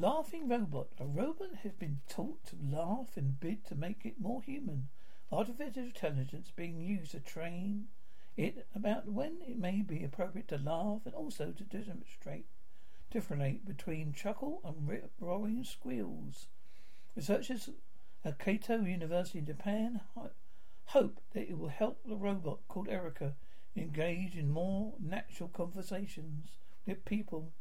Laughing robot. A robot has been taught to laugh in bid to make it more human. Artificial intelligence being used to train it about when it may be appropriate to laugh and also to demonstrate differentiate between chuckle and roaring squeals. Researchers at Kyoto University in Japan hope that it will help the robot called Erica engage in more natural conversations with people